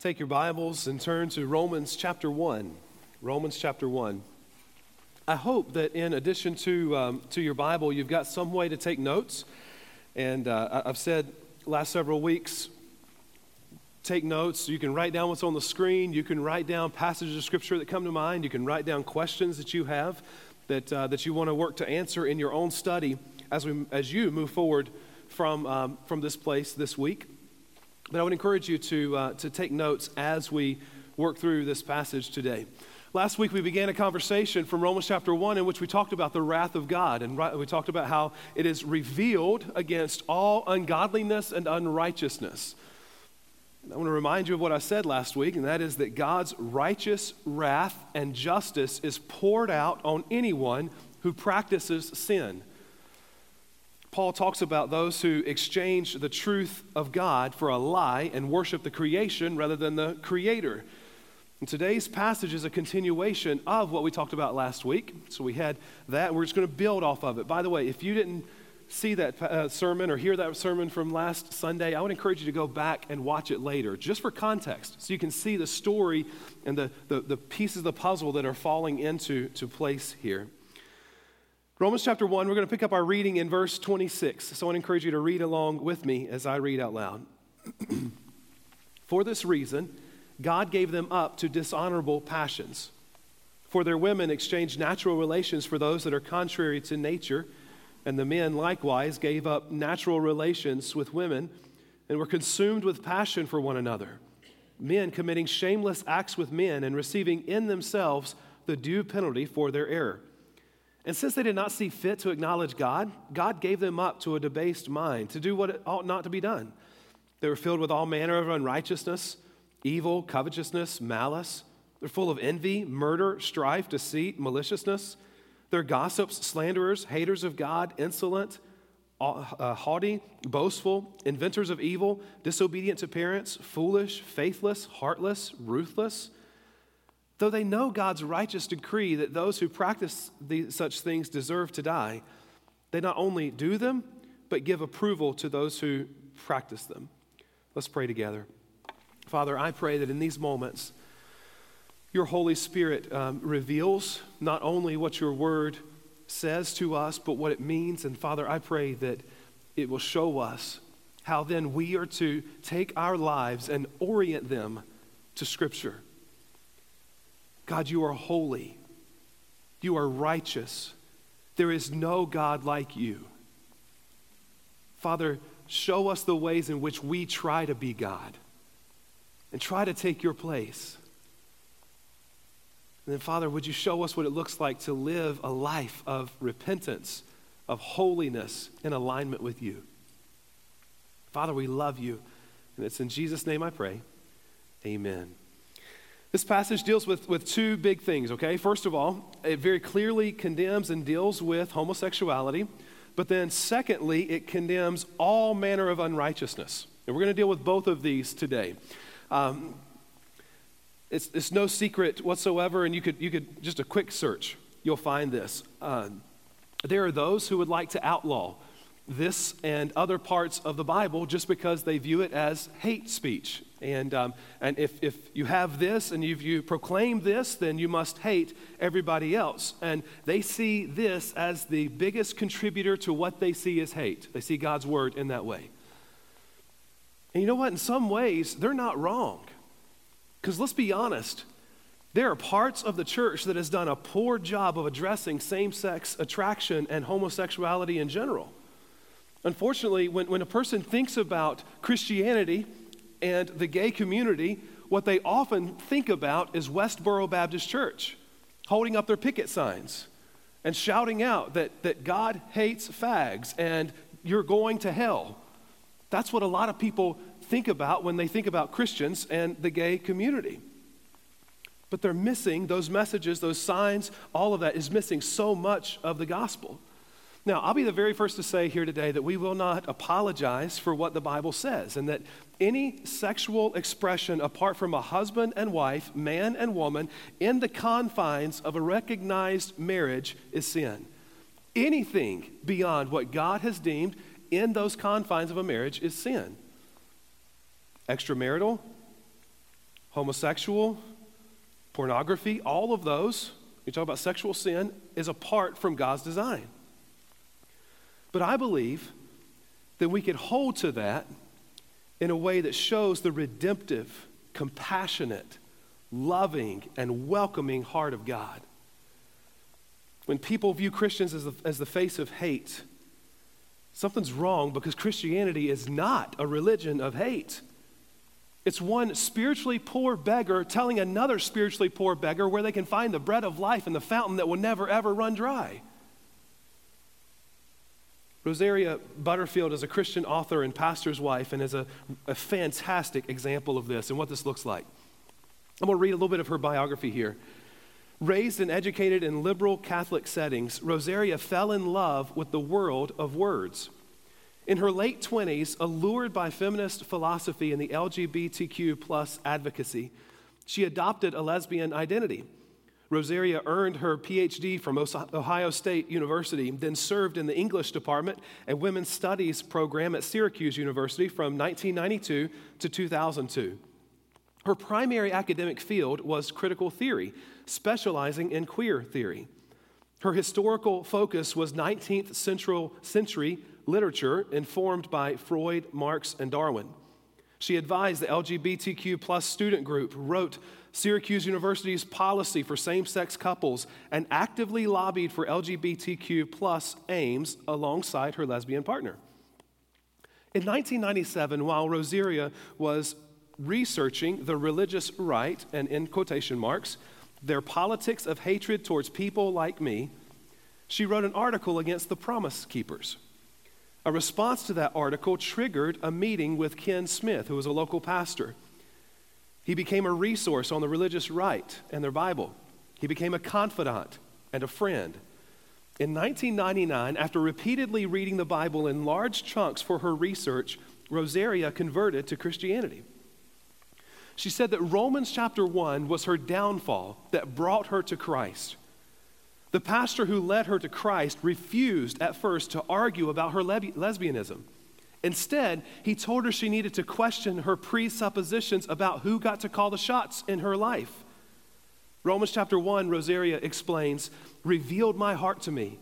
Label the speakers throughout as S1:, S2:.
S1: take your Bibles and turn to Romans chapter 1. Romans chapter 1. I hope that in addition to, um, to your Bible, you've got some way to take notes. And uh, I've said last several weeks, take notes. You can write down what's on the screen. You can write down passages of Scripture that come to mind. You can write down questions that you have that, uh, that you want to work to answer in your own study as, we, as you move forward from, um, from this place this week. But I would encourage you to, uh, to take notes as we work through this passage today. Last week, we began a conversation from Romans chapter 1 in which we talked about the wrath of God. And we talked about how it is revealed against all ungodliness and unrighteousness. I want to remind you of what I said last week, and that is that God's righteous wrath and justice is poured out on anyone who practices sin. Paul talks about those who exchange the truth of God for a lie and worship the creation rather than the creator. And today's passage is a continuation of what we talked about last week. So we had that, we're just going to build off of it. By the way, if you didn't see that uh, sermon or hear that sermon from last Sunday, I would encourage you to go back and watch it later, just for context, so you can see the story and the, the, the pieces of the puzzle that are falling into to place here. Romans chapter 1, we're going to pick up our reading in verse 26. So I want to encourage you to read along with me as I read out loud. For this reason, God gave them up to dishonorable passions. For their women exchanged natural relations for those that are contrary to nature, and the men likewise gave up natural relations with women and were consumed with passion for one another. Men committing shameless acts with men and receiving in themselves the due penalty for their error. And since they did not see fit to acknowledge God, God gave them up to a debased mind to do what ought not to be done. They were filled with all manner of unrighteousness, evil, covetousness, malice. They're full of envy, murder, strife, deceit, maliciousness. They're gossips, slanderers, haters of God, insolent, uh, haughty, boastful, inventors of evil, disobedient to parents, foolish, faithless, heartless, ruthless. Though they know God's righteous decree that those who practice such things deserve to die, they not only do them, but give approval to those who practice them. Let's pray together. Father, I pray that in these moments, your Holy Spirit um, reveals not only what your word says to us, but what it means. And Father, I pray that it will show us how then we are to take our lives and orient them to Scripture. God, you are holy. You are righteous. There is no God like you. Father, show us the ways in which we try to be God and try to take your place. And then, Father, would you show us what it looks like to live a life of repentance, of holiness, in alignment with you? Father, we love you. And it's in Jesus' name I pray. Amen. This passage deals with, with two big things, okay? First of all, it very clearly condemns and deals with homosexuality. But then, secondly, it condemns all manner of unrighteousness. And we're going to deal with both of these today. Um, it's, it's no secret whatsoever, and you could, you could just a quick search, you'll find this. Uh, there are those who would like to outlaw this and other parts of the Bible just because they view it as hate speech. And, um, and if, if you have this and you proclaim this, then you must hate everybody else. And they see this as the biggest contributor to what they see as hate. They see God's word in that way. And you know what? In some ways, they're not wrong. Because let's be honest, there are parts of the church that has done a poor job of addressing same sex attraction and homosexuality in general. Unfortunately, when, when a person thinks about Christianity and the gay community, what they often think about is Westboro Baptist Church holding up their picket signs and shouting out that, that God hates fags and you're going to hell. That's what a lot of people think about when they think about Christians and the gay community. But they're missing those messages, those signs, all of that is missing so much of the gospel. Now, I'll be the very first to say here today that we will not apologize for what the Bible says, and that any sexual expression apart from a husband and wife, man and woman, in the confines of a recognized marriage is sin. Anything beyond what God has deemed in those confines of a marriage is sin. Extramarital, homosexual, pornography, all of those, you talk about sexual sin, is apart from God's design. But I believe that we could hold to that in a way that shows the redemptive, compassionate, loving, and welcoming heart of God. When people view Christians as the, as the face of hate, something's wrong because Christianity is not a religion of hate. It's one spiritually poor beggar telling another spiritually poor beggar where they can find the bread of life and the fountain that will never ever run dry. Rosaria Butterfield is a Christian author and pastor's wife and is a, a fantastic example of this and what this looks like. I'm going to read a little bit of her biography here. Raised and educated in liberal Catholic settings, Rosaria fell in love with the world of words. In her late 20s, allured by feminist philosophy and the LGBTQ plus advocacy, she adopted a lesbian identity. Rosaria earned her PhD from Ohio State University, then served in the English department and women's studies program at Syracuse University from 1992 to 2002. Her primary academic field was critical theory, specializing in queer theory. Her historical focus was 19th century literature informed by Freud, Marx, and Darwin. She advised the LGBTQ plus student group, wrote Syracuse University's policy for same sex couples, and actively lobbied for LGBTQ plus aims alongside her lesbian partner. In 1997, while Rosaria was researching the religious right, and in quotation marks, their politics of hatred towards people like me, she wrote an article against the Promise Keepers. A response to that article triggered a meeting with Ken Smith, who was a local pastor. He became a resource on the religious right and their Bible. He became a confidant and a friend. In 1999, after repeatedly reading the Bible in large chunks for her research, Rosaria converted to Christianity. She said that Romans chapter 1 was her downfall that brought her to Christ. The pastor who led her to Christ refused at first to argue about her lesbianism. Instead, he told her she needed to question her presuppositions about who got to call the shots in her life. Romans chapter 1, Rosaria explains, revealed my heart to me.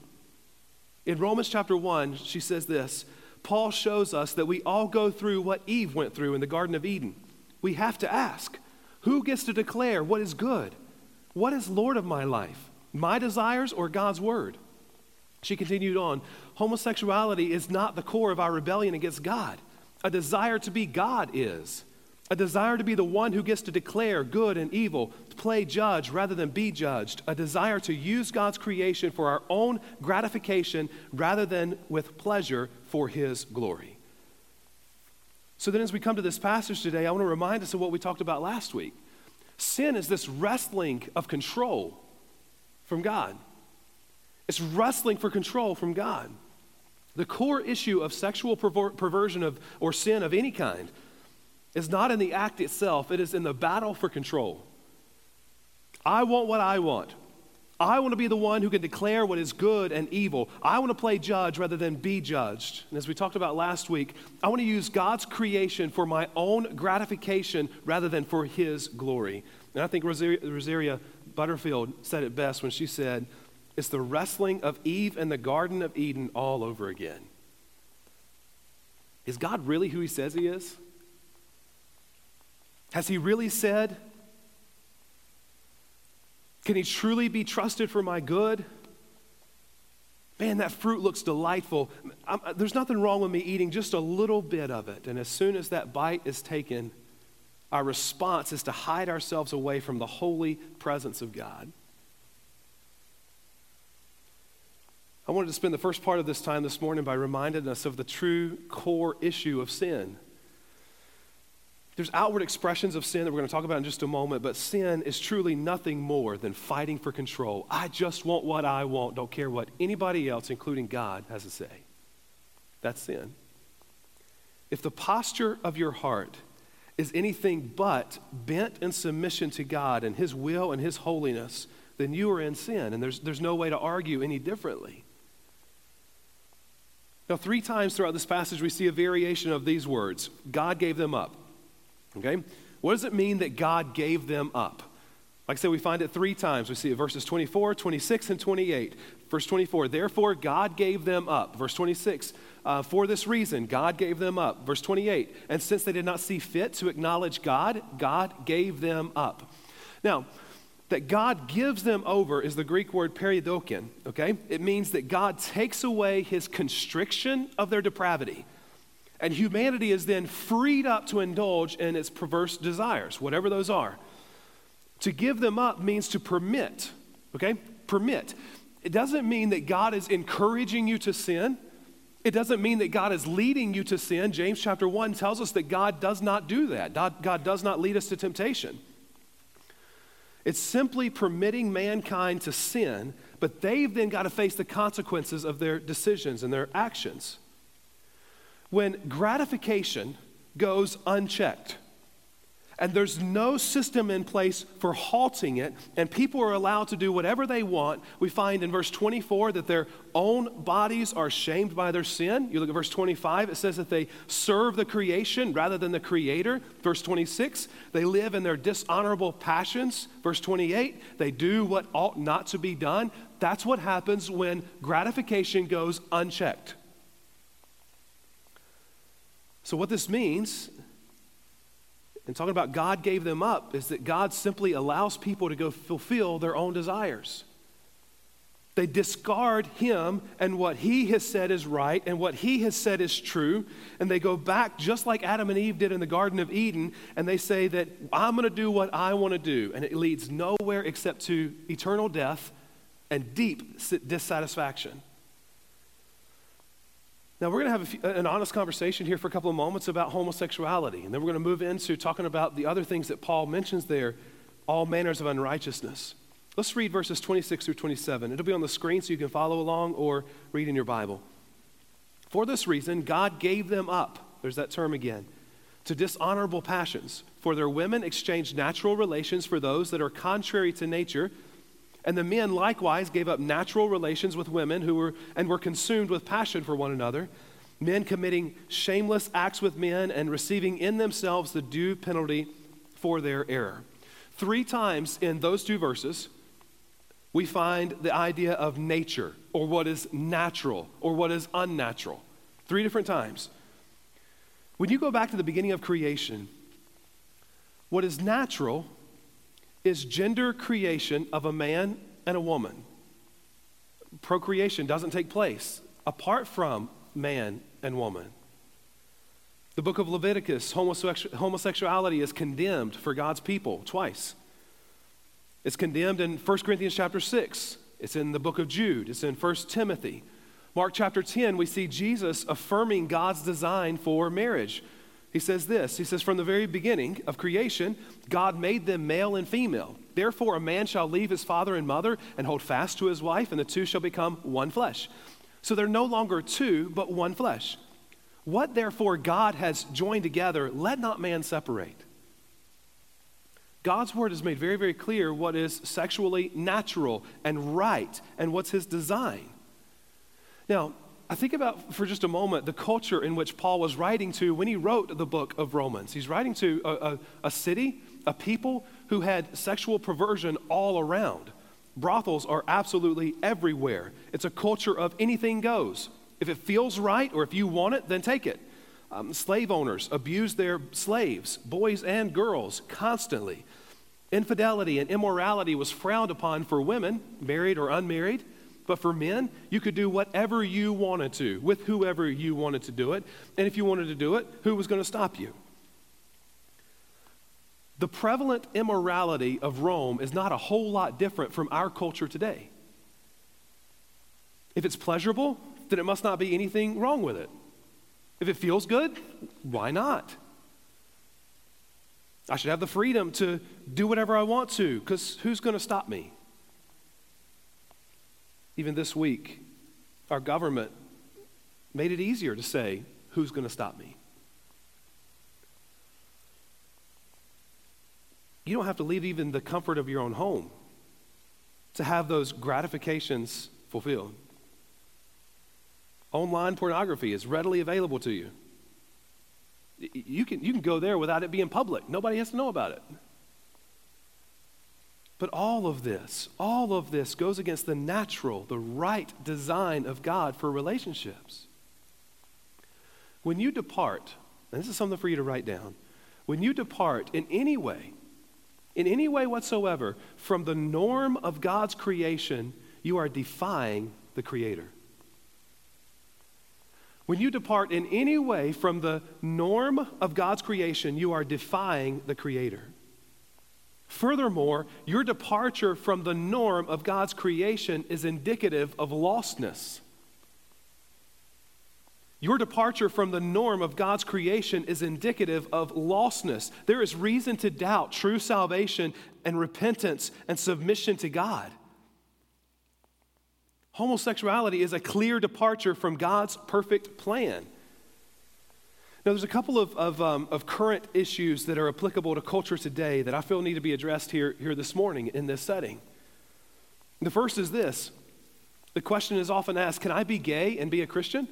S1: In Romans chapter 1, she says this Paul shows us that we all go through what Eve went through in the Garden of Eden we have to ask who gets to declare what is good? What is Lord of my life? My desires or God's word? She continued on homosexuality is not the core of our rebellion against God. A desire to be God is. A desire to be the one who gets to declare good and evil, to play judge rather than be judged. A desire to use God's creation for our own gratification rather than with pleasure for His glory. So then, as we come to this passage today, I want to remind us of what we talked about last week. Sin is this wrestling of control from God, it's wrestling for control from God. The core issue of sexual perver- perversion of, or sin of any kind is not in the act itself, it is in the battle for control. I want what I want. I want to be the one who can declare what is good and evil. I want to play judge rather than be judged. And as we talked about last week, I want to use God's creation for my own gratification rather than for His glory. And I think Rosaria, Rosaria Butterfield said it best when she said, It's the wrestling of Eve in the Garden of Eden all over again. Is God really who He says He is? Has He really said, can he truly be trusted for my good? Man, that fruit looks delightful. I'm, uh, there's nothing wrong with me eating just a little bit of it. And as soon as that bite is taken, our response is to hide ourselves away from the holy presence of God. I wanted to spend the first part of this time this morning by reminding us of the true core issue of sin. There's outward expressions of sin that we're going to talk about in just a moment, but sin is truly nothing more than fighting for control. I just want what I want, don't care what anybody else, including God, has to say. That's sin. If the posture of your heart is anything but bent in submission to God and His will and His holiness, then you are in sin, and there's, there's no way to argue any differently. Now, three times throughout this passage, we see a variation of these words God gave them up. Okay? What does it mean that God gave them up? Like I said, we find it three times. We see it verses 24, 26, and 28. Verse 24, therefore God gave them up. Verse 26, uh, for this reason, God gave them up. Verse 28, and since they did not see fit to acknowledge God, God gave them up. Now, that God gives them over is the Greek word paredoken, okay? It means that God takes away his constriction of their depravity. And humanity is then freed up to indulge in its perverse desires, whatever those are. To give them up means to permit, okay? Permit. It doesn't mean that God is encouraging you to sin. It doesn't mean that God is leading you to sin. James chapter 1 tells us that God does not do that. God, God does not lead us to temptation. It's simply permitting mankind to sin, but they've then got to face the consequences of their decisions and their actions. When gratification goes unchecked, and there's no system in place for halting it, and people are allowed to do whatever they want. We find in verse 24 that their own bodies are shamed by their sin. You look at verse 25, it says that they serve the creation rather than the creator. Verse 26, they live in their dishonorable passions. Verse 28, they do what ought not to be done. That's what happens when gratification goes unchecked. So, what this means and talking about God gave them up is that God simply allows people to go fulfill their own desires. They discard Him and what He has said is right and what He has said is true, and they go back just like Adam and Eve did in the Garden of Eden, and they say that I'm going to do what I want to do, and it leads nowhere except to eternal death and deep dissatisfaction. Now, we're going to have an honest conversation here for a couple of moments about homosexuality, and then we're going to move into talking about the other things that Paul mentions there all manners of unrighteousness. Let's read verses 26 through 27. It'll be on the screen so you can follow along or read in your Bible. For this reason, God gave them up, there's that term again, to dishonorable passions. For their women exchanged natural relations for those that are contrary to nature and the men likewise gave up natural relations with women who were and were consumed with passion for one another, men committing shameless acts with men and receiving in themselves the due penalty for their error. Three times in those two verses, we find the idea of nature or what is natural or what is unnatural. Three different times. When you go back to the beginning of creation, what is natural is gender creation of a man and a woman. Procreation doesn't take place apart from man and woman. The book of Leviticus, homosexuality is condemned for God's people twice. It's condemned in 1 Corinthians chapter 6. It's in the book of Jude. It's in 1 Timothy. Mark chapter 10, we see Jesus affirming God's design for marriage. He says this He says, From the very beginning of creation, God made them male and female. Therefore, a man shall leave his father and mother and hold fast to his wife, and the two shall become one flesh. So they're no longer two, but one flesh. What therefore God has joined together, let not man separate. God's word has made very, very clear what is sexually natural and right and what's his design. Now, I think about for just a moment the culture in which Paul was writing to when he wrote the book of Romans. He's writing to a, a, a city, a people who had sexual perversion all around. Brothels are absolutely everywhere. It's a culture of anything goes. If it feels right or if you want it, then take it. Um, slave owners abuse their slaves, boys and girls, constantly. Infidelity and immorality was frowned upon for women, married or unmarried. But for men, you could do whatever you wanted to with whoever you wanted to do it. And if you wanted to do it, who was going to stop you? The prevalent immorality of Rome is not a whole lot different from our culture today. If it's pleasurable, then it must not be anything wrong with it. If it feels good, why not? I should have the freedom to do whatever I want to, because who's going to stop me? Even this week, our government made it easier to say, Who's going to stop me? You don't have to leave even the comfort of your own home to have those gratifications fulfilled. Online pornography is readily available to you. You can, you can go there without it being public. Nobody has to know about it. But all of this, all of this goes against the natural, the right design of God for relationships. When you depart, and this is something for you to write down, when you depart in any way, in any way whatsoever, from the norm of God's creation, you are defying the Creator. When you depart in any way from the norm of God's creation, you are defying the Creator. Furthermore, your departure from the norm of God's creation is indicative of lostness. Your departure from the norm of God's creation is indicative of lostness. There is reason to doubt true salvation and repentance and submission to God. Homosexuality is a clear departure from God's perfect plan. Now, there's a couple of, of, um, of, current issues that are applicable to culture today that I feel need to be addressed here, here this morning in this setting. The first is this the question is often asked Can I be gay and be a Christian?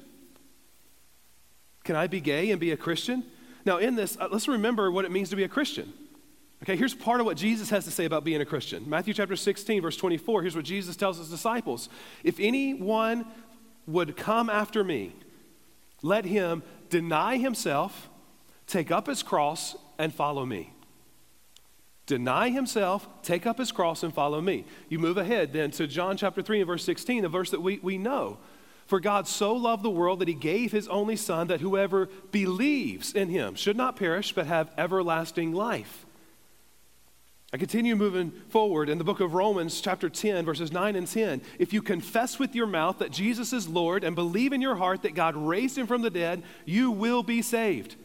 S1: Can I be gay and be a Christian? Now, in this, uh, let's remember what it means to be a Christian. Okay, here's part of what Jesus has to say about being a Christian. Matthew chapter 16, verse 24, here's what Jesus tells his disciples If anyone would come after me, let him deny himself, take up his cross, and follow me. Deny himself, take up his cross, and follow me. You move ahead then to John chapter 3 and verse 16, a verse that we, we know. For God so loved the world that he gave his only Son, that whoever believes in him should not perish, but have everlasting life. I continue moving forward in the book of Romans, chapter 10, verses 9 and 10. If you confess with your mouth that Jesus is Lord and believe in your heart that God raised him from the dead, you will be saved.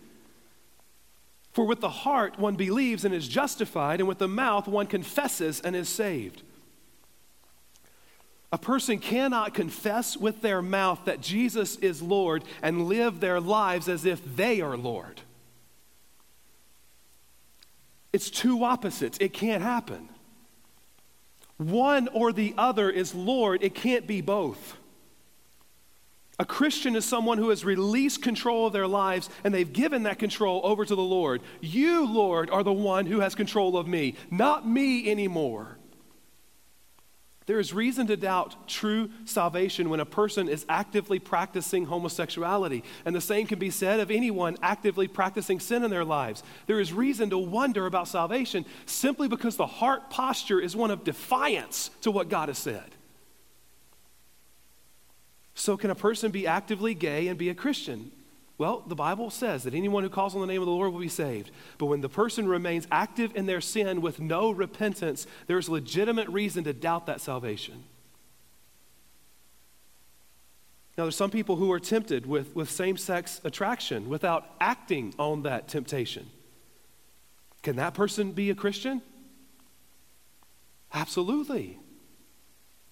S1: For with the heart one believes and is justified, and with the mouth one confesses and is saved. A person cannot confess with their mouth that Jesus is Lord and live their lives as if they are Lord. It's two opposites. It can't happen. One or the other is Lord, it can't be both. A Christian is someone who has released control of their lives and they've given that control over to the Lord. You, Lord, are the one who has control of me, not me anymore. There is reason to doubt true salvation when a person is actively practicing homosexuality. And the same can be said of anyone actively practicing sin in their lives. There is reason to wonder about salvation simply because the heart posture is one of defiance to what God has said. So, can a person be actively gay and be a Christian? Well, the Bible says that anyone who calls on the name of the Lord will be saved. But when the person remains active in their sin with no repentance, there's legitimate reason to doubt that salvation. Now, there's some people who are tempted with, with same sex attraction without acting on that temptation. Can that person be a Christian? Absolutely.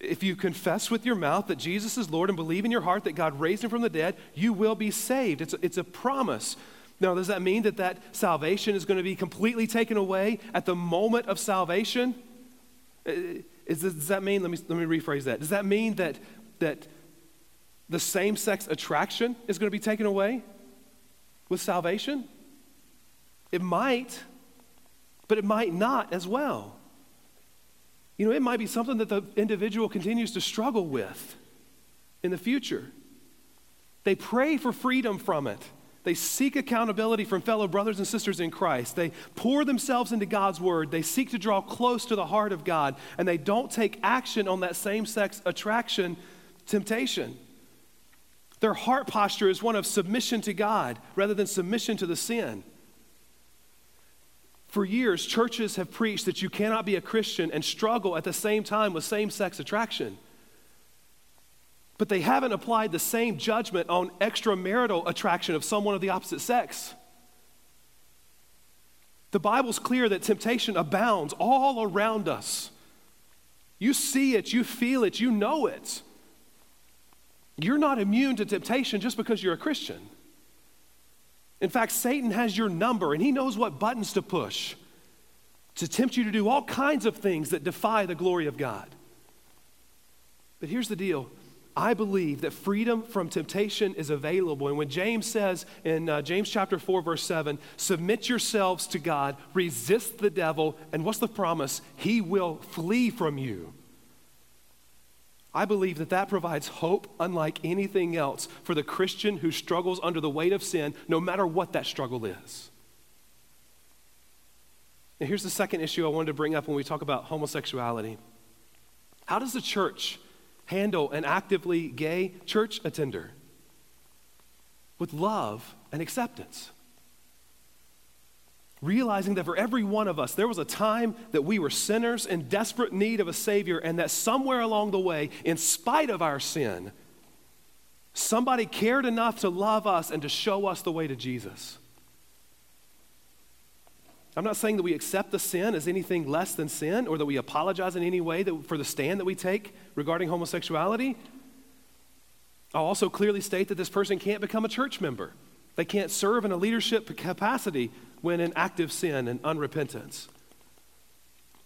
S1: If you confess with your mouth that Jesus is Lord and believe in your heart that God raised him from the dead, you will be saved. It's a, it's a promise. Now, does that mean that that salvation is going to be completely taken away at the moment of salvation? Uh, is does that mean, let me, let me rephrase that. Does that mean that, that the same sex attraction is going to be taken away with salvation? It might, but it might not as well. You know, it might be something that the individual continues to struggle with in the future. They pray for freedom from it. They seek accountability from fellow brothers and sisters in Christ. They pour themselves into God's word. They seek to draw close to the heart of God, and they don't take action on that same sex attraction temptation. Their heart posture is one of submission to God rather than submission to the sin. For years, churches have preached that you cannot be a Christian and struggle at the same time with same sex attraction. But they haven't applied the same judgment on extramarital attraction of someone of the opposite sex. The Bible's clear that temptation abounds all around us. You see it, you feel it, you know it. You're not immune to temptation just because you're a Christian. In fact, Satan has your number and he knows what buttons to push to tempt you to do all kinds of things that defy the glory of God. But here's the deal I believe that freedom from temptation is available. And when James says in uh, James chapter 4, verse 7, submit yourselves to God, resist the devil, and what's the promise? He will flee from you. I believe that that provides hope unlike anything else for the Christian who struggles under the weight of sin, no matter what that struggle is. And here's the second issue I wanted to bring up when we talk about homosexuality. How does the church handle an actively gay church attender? With love and acceptance realizing that for every one of us, there was a time that we were sinners in desperate need of a Savior, and that somewhere along the way, in spite of our sin, somebody cared enough to love us and to show us the way to Jesus. I'm not saying that we accept the sin as anything less than sin or that we apologize in any way that, for the stand that we take regarding homosexuality. I'll also clearly state that this person can't become a church member. They can't serve in a leadership capacity when in active sin and unrepentance.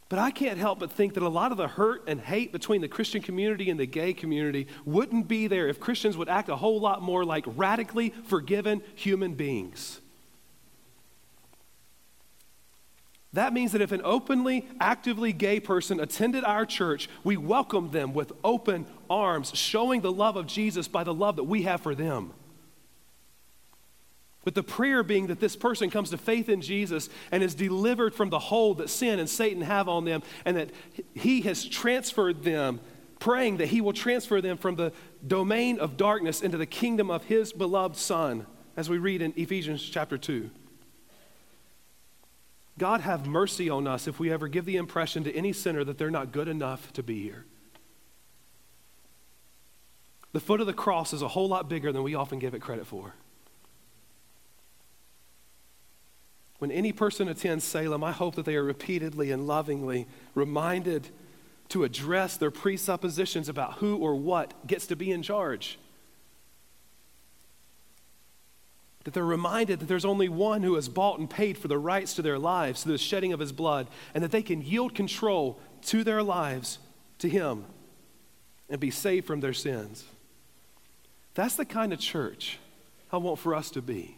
S1: But I can't help but think that a lot of the hurt and hate between the Christian community and the gay community wouldn't be there if Christians would act a whole lot more like radically forgiven human beings. That means that if an openly, actively gay person attended our church, we welcome them with open arms, showing the love of Jesus by the love that we have for them. With the prayer being that this person comes to faith in Jesus and is delivered from the hold that sin and Satan have on them, and that he has transferred them, praying that he will transfer them from the domain of darkness into the kingdom of his beloved Son, as we read in Ephesians chapter 2. God have mercy on us if we ever give the impression to any sinner that they're not good enough to be here. The foot of the cross is a whole lot bigger than we often give it credit for. When any person attends Salem, I hope that they are repeatedly and lovingly reminded to address their presuppositions about who or what gets to be in charge. That they're reminded that there's only one who has bought and paid for the rights to their lives through the shedding of his blood, and that they can yield control to their lives to him and be saved from their sins. That's the kind of church I want for us to be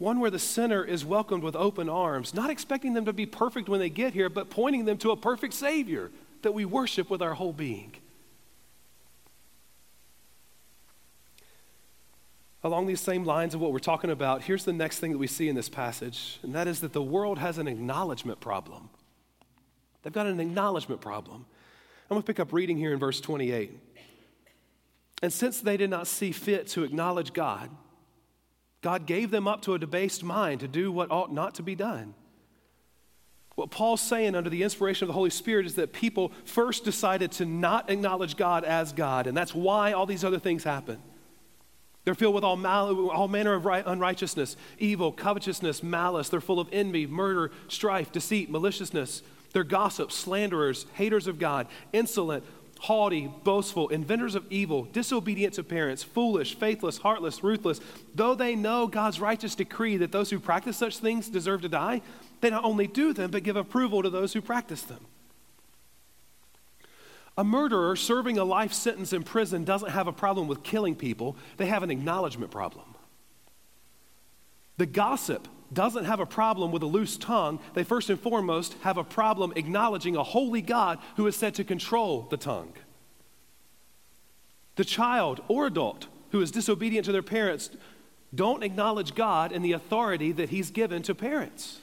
S1: one where the sinner is welcomed with open arms, not expecting them to be perfect when they get here, but pointing them to a perfect Savior that we worship with our whole being. Along these same lines of what we're talking about, here's the next thing that we see in this passage, and that is that the world has an acknowledgement problem. They've got an acknowledgement problem. I'm going to pick up reading here in verse 28. And since they did not see fit to acknowledge God, God gave them up to a debased mind to do what ought not to be done. What Paul's saying under the inspiration of the Holy Spirit is that people first decided to not acknowledge God as God, and that's why all these other things happen. They're filled with all, mal- all manner of right- unrighteousness, evil, covetousness, malice. They're full of envy, murder, strife, deceit, maliciousness. They're gossips, slanderers, haters of God, insolent, haughty, boastful, inventors of evil, disobedient to parents, foolish, faithless, heartless, ruthless, though they know God's righteous decree that those who practice such things deserve to die, they not only do them, but give approval to those who practice them. A murderer serving a life sentence in prison doesn't have a problem with killing people, they have an acknowledgement problem. The gossip doesn't have a problem with a loose tongue. They first and foremost have a problem acknowledging a holy God who is said to control the tongue. The child or adult who is disobedient to their parents don't acknowledge God and the authority that He's given to parents.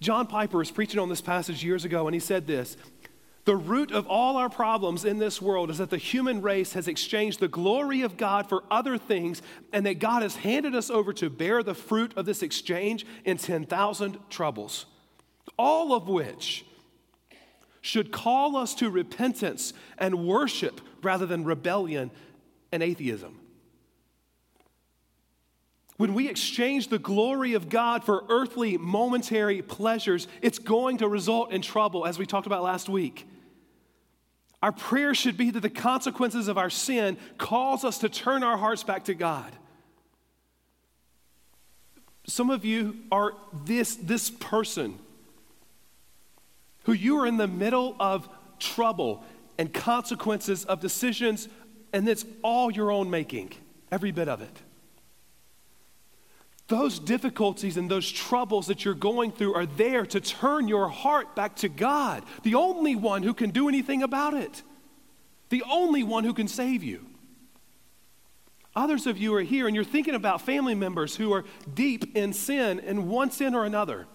S1: John Piper was preaching on this passage years ago, and he said this the root of all our problems in this world is that the human race has exchanged the glory of God for other things, and that God has handed us over to bear the fruit of this exchange in 10,000 troubles, all of which should call us to repentance and worship rather than rebellion and atheism. When we exchange the glory of God for earthly, momentary pleasures, it's going to result in trouble, as we talked about last week. Our prayer should be that the consequences of our sin cause us to turn our hearts back to God. Some of you are this, this person who you are in the middle of trouble and consequences of decisions, and it's all your own making, every bit of it. Those difficulties and those troubles that you're going through are there to turn your heart back to God, the only one who can do anything about it, the only one who can save you. Others of you are here and you're thinking about family members who are deep in sin, in one sin or another.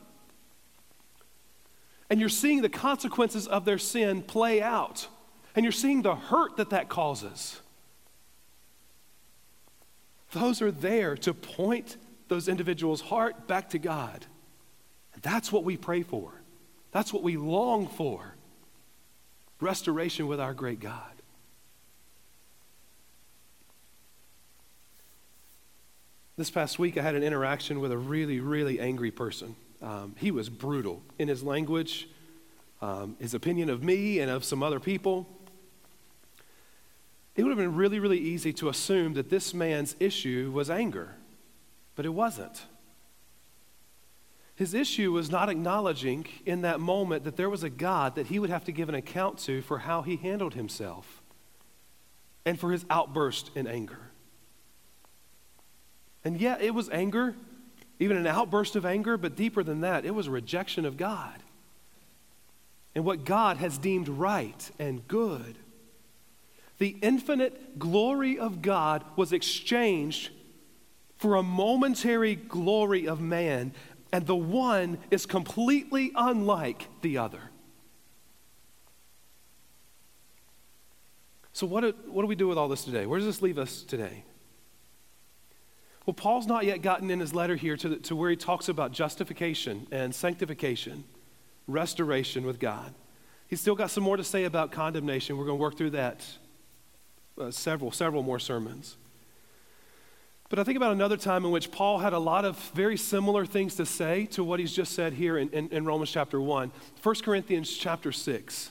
S1: And you're seeing the consequences of their sin play out, and you're seeing the hurt that that causes. Those are there to point those individuals' heart back to God. That's what we pray for. That's what we long for. Restoration with our great God. This past week, I had an interaction with a really, really angry person. Um, he was brutal in his language, um, his opinion of me and of some other people. It would have been really, really easy to assume that this man's issue was anger. But it wasn't. His issue was not acknowledging in that moment that there was a God that he would have to give an account to for how he handled himself and for his outburst in anger. And yet, it was anger, even an outburst of anger, but deeper than that, it was rejection of God and what God has deemed right and good. The infinite glory of God was exchanged for a momentary glory of man, and the one is completely unlike the other. So, what do, what do we do with all this today? Where does this leave us today? Well, Paul's not yet gotten in his letter here to, the, to where he talks about justification and sanctification, restoration with God. He's still got some more to say about condemnation. We're going to work through that uh, several, several more sermons. But I think about another time in which Paul had a lot of very similar things to say to what he's just said here in, in, in Romans chapter 1. 1 Corinthians chapter 6.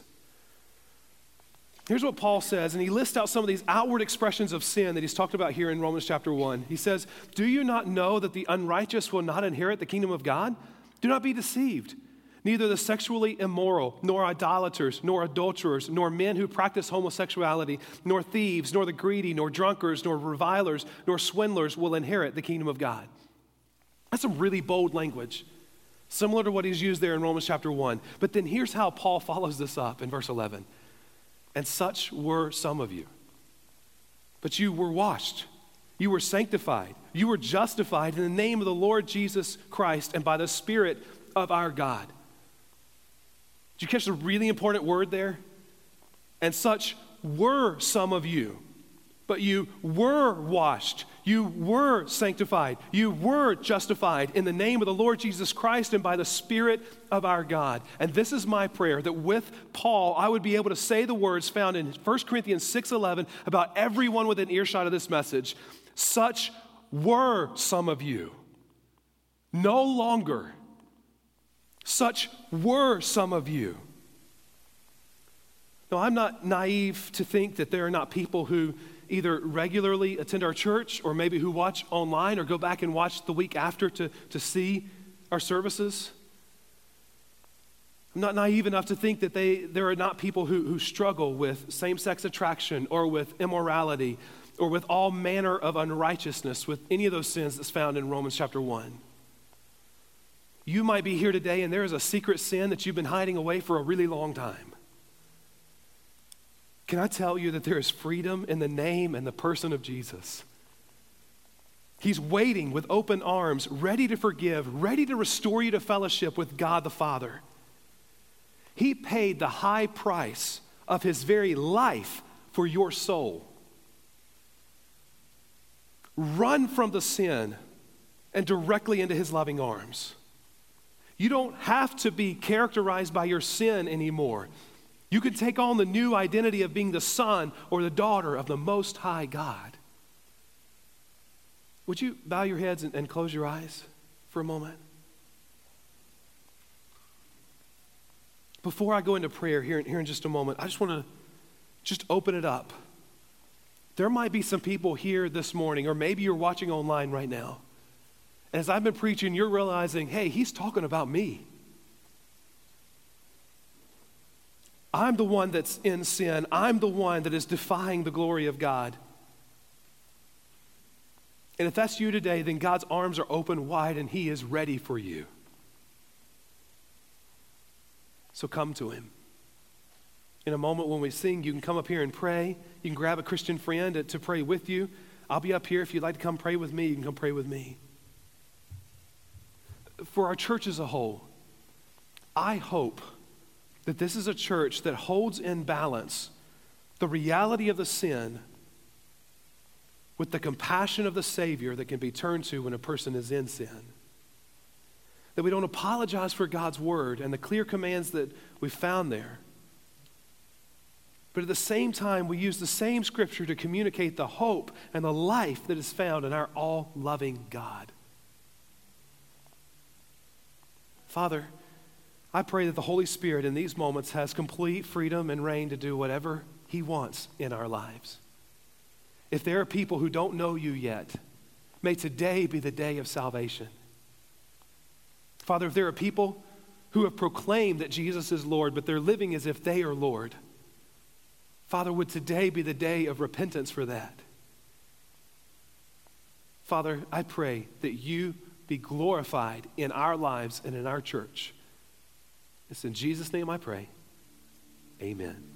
S1: Here's what Paul says, and he lists out some of these outward expressions of sin that he's talked about here in Romans chapter 1. He says, Do you not know that the unrighteous will not inherit the kingdom of God? Do not be deceived. Neither the sexually immoral, nor idolaters, nor adulterers, nor men who practice homosexuality, nor thieves, nor the greedy, nor drunkards, nor revilers, nor swindlers will inherit the kingdom of God. That's some really bold language, similar to what he's used there in Romans chapter 1. But then here's how Paul follows this up in verse 11. And such were some of you. But you were washed, you were sanctified, you were justified in the name of the Lord Jesus Christ and by the Spirit of our God. Did you catch the really important word there? And such were some of you. But you were washed. You were sanctified. You were justified in the name of the Lord Jesus Christ and by the Spirit of our God. And this is my prayer that with Paul, I would be able to say the words found in 1 Corinthians 6:11 about everyone within earshot of this message. Such were some of you. No longer such were some of you. Now, I'm not naive to think that there are not people who either regularly attend our church or maybe who watch online or go back and watch the week after to, to see our services. I'm not naive enough to think that they, there are not people who, who struggle with same sex attraction or with immorality or with all manner of unrighteousness, with any of those sins that's found in Romans chapter 1. You might be here today and there is a secret sin that you've been hiding away for a really long time. Can I tell you that there is freedom in the name and the person of Jesus? He's waiting with open arms, ready to forgive, ready to restore you to fellowship with God the Father. He paid the high price of his very life for your soul. Run from the sin and directly into his loving arms. You don't have to be characterized by your sin anymore. You can take on the new identity of being the son or the daughter of the Most High God. Would you bow your heads and, and close your eyes for a moment? Before I go into prayer here, here in just a moment, I just want to just open it up. There might be some people here this morning, or maybe you're watching online right now as I've been preaching, you're realizing, hey, he's talking about me. I'm the one that's in sin. I'm the one that is defying the glory of God. And if that's you today, then God's arms are open wide and He is ready for you. So come to Him. In a moment when we sing, you can come up here and pray. You can grab a Christian friend to pray with you. I'll be up here. If you'd like to come pray with me, you can come pray with me. For our church as a whole, I hope that this is a church that holds in balance the reality of the sin with the compassion of the Savior that can be turned to when a person is in sin. That we don't apologize for God's word and the clear commands that we found there. But at the same time, we use the same scripture to communicate the hope and the life that is found in our all loving God. Father, I pray that the Holy Spirit in these moments has complete freedom and reign to do whatever He wants in our lives. If there are people who don't know you yet, may today be the day of salvation. Father, if there are people who have proclaimed that Jesus is Lord, but they're living as if they are Lord, Father, would today be the day of repentance for that? Father, I pray that you be glorified in our lives and in our church. It's in Jesus' name I pray. Amen.